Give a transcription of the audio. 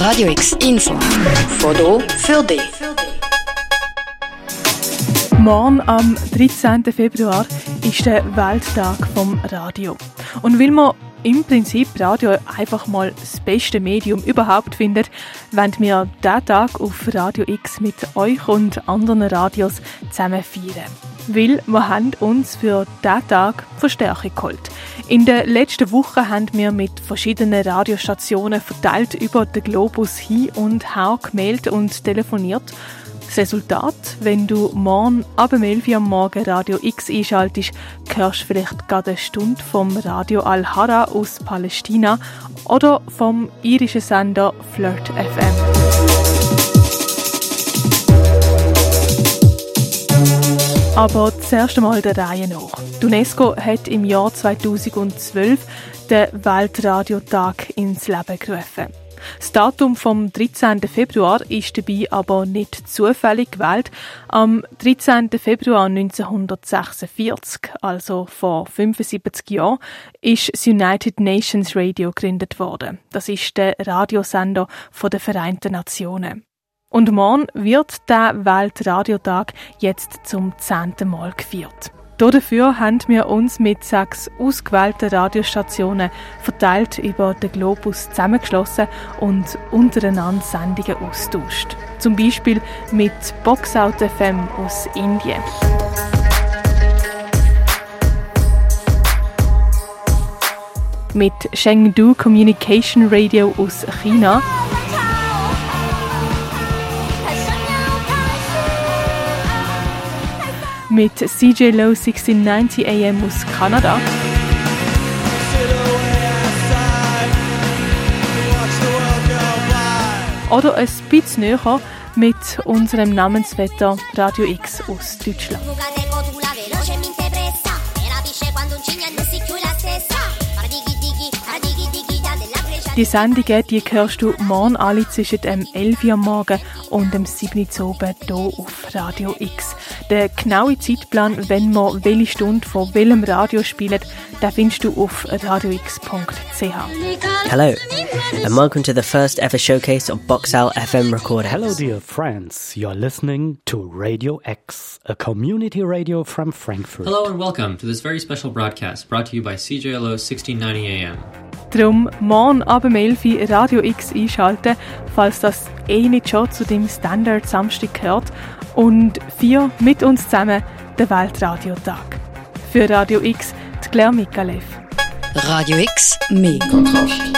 Radio X Info. Foto für dich. Morgen am 13. Februar ist der Welttag vom Radio. Und weil man im Prinzip Radio einfach mal das beste Medium überhaupt findet, wollen wir diesen Tag auf Radio X mit euch und anderen Radios zusammen feiern. Weil wir haben uns für diesen Tag Verstärkung geholt. In der letzten Woche haben wir mit verschiedenen Radiostationen verteilt über den Globus hin und her gemeldet und telefoniert das Resultat, wenn du morgen ab 11 Uhr am Morgen Radio X einschaltest, hörst du vielleicht gerade eine Stunde vom Radio Al-Hara aus Palästina oder vom irischen Sender Flirt FM. Aber zuerst einmal der Reihe nach. Die UNESCO hat im Jahr 2012 den Weltradiotag ins Leben gerufen. Das Datum vom 13. Februar ist dabei aber nicht zufällig gewählt. Am 13. Februar 1946, also vor 75 Jahren, ist das United Nations Radio gegründet worden. Das ist der Radiosender der Vereinten Nationen. Und morgen wird der Weltradiotag jetzt zum zehnten Mal gefeiert. Dafür haben wir uns mit sechs ausgewählten Radiostationen verteilt über den Globus zusammengeschlossen und untereinander Sendungen austauscht. Zum Beispiel mit Boxout FM aus Indien. Mit Chengdu Communication Radio aus China. Mit CJ Low 1690 AM aus Kanada. Oder ein bisschen näher mit unserem Namensvetter Radio X aus Deutschland. Die Sendungen die hörst du morgen alle zwischen dem 11 Uhr morgen und dem 7 Uhr oben hier auf Radio X. Der genaue Zeitplan, wenn wir welche Stunde von welchem Radio spielen, den findest du auf radiox.ch. Hello, and welcome to the first ever showcase of Boxout FM recordings. Hello, dear friends. You're listening to Radio X, a community radio from Frankfurt. Hello, and welcome to this very special broadcast brought to you by CJLO 1690 AM. Darum morgen ab 11 Uhr Radio X einschalten, falls das eh nicht schon zu dem Standard Samstag gehört. Und vier mit uns zusammen den Weltradiotag. Für Radio X die Claire Mikalev. Radio X, mehr Kontrast.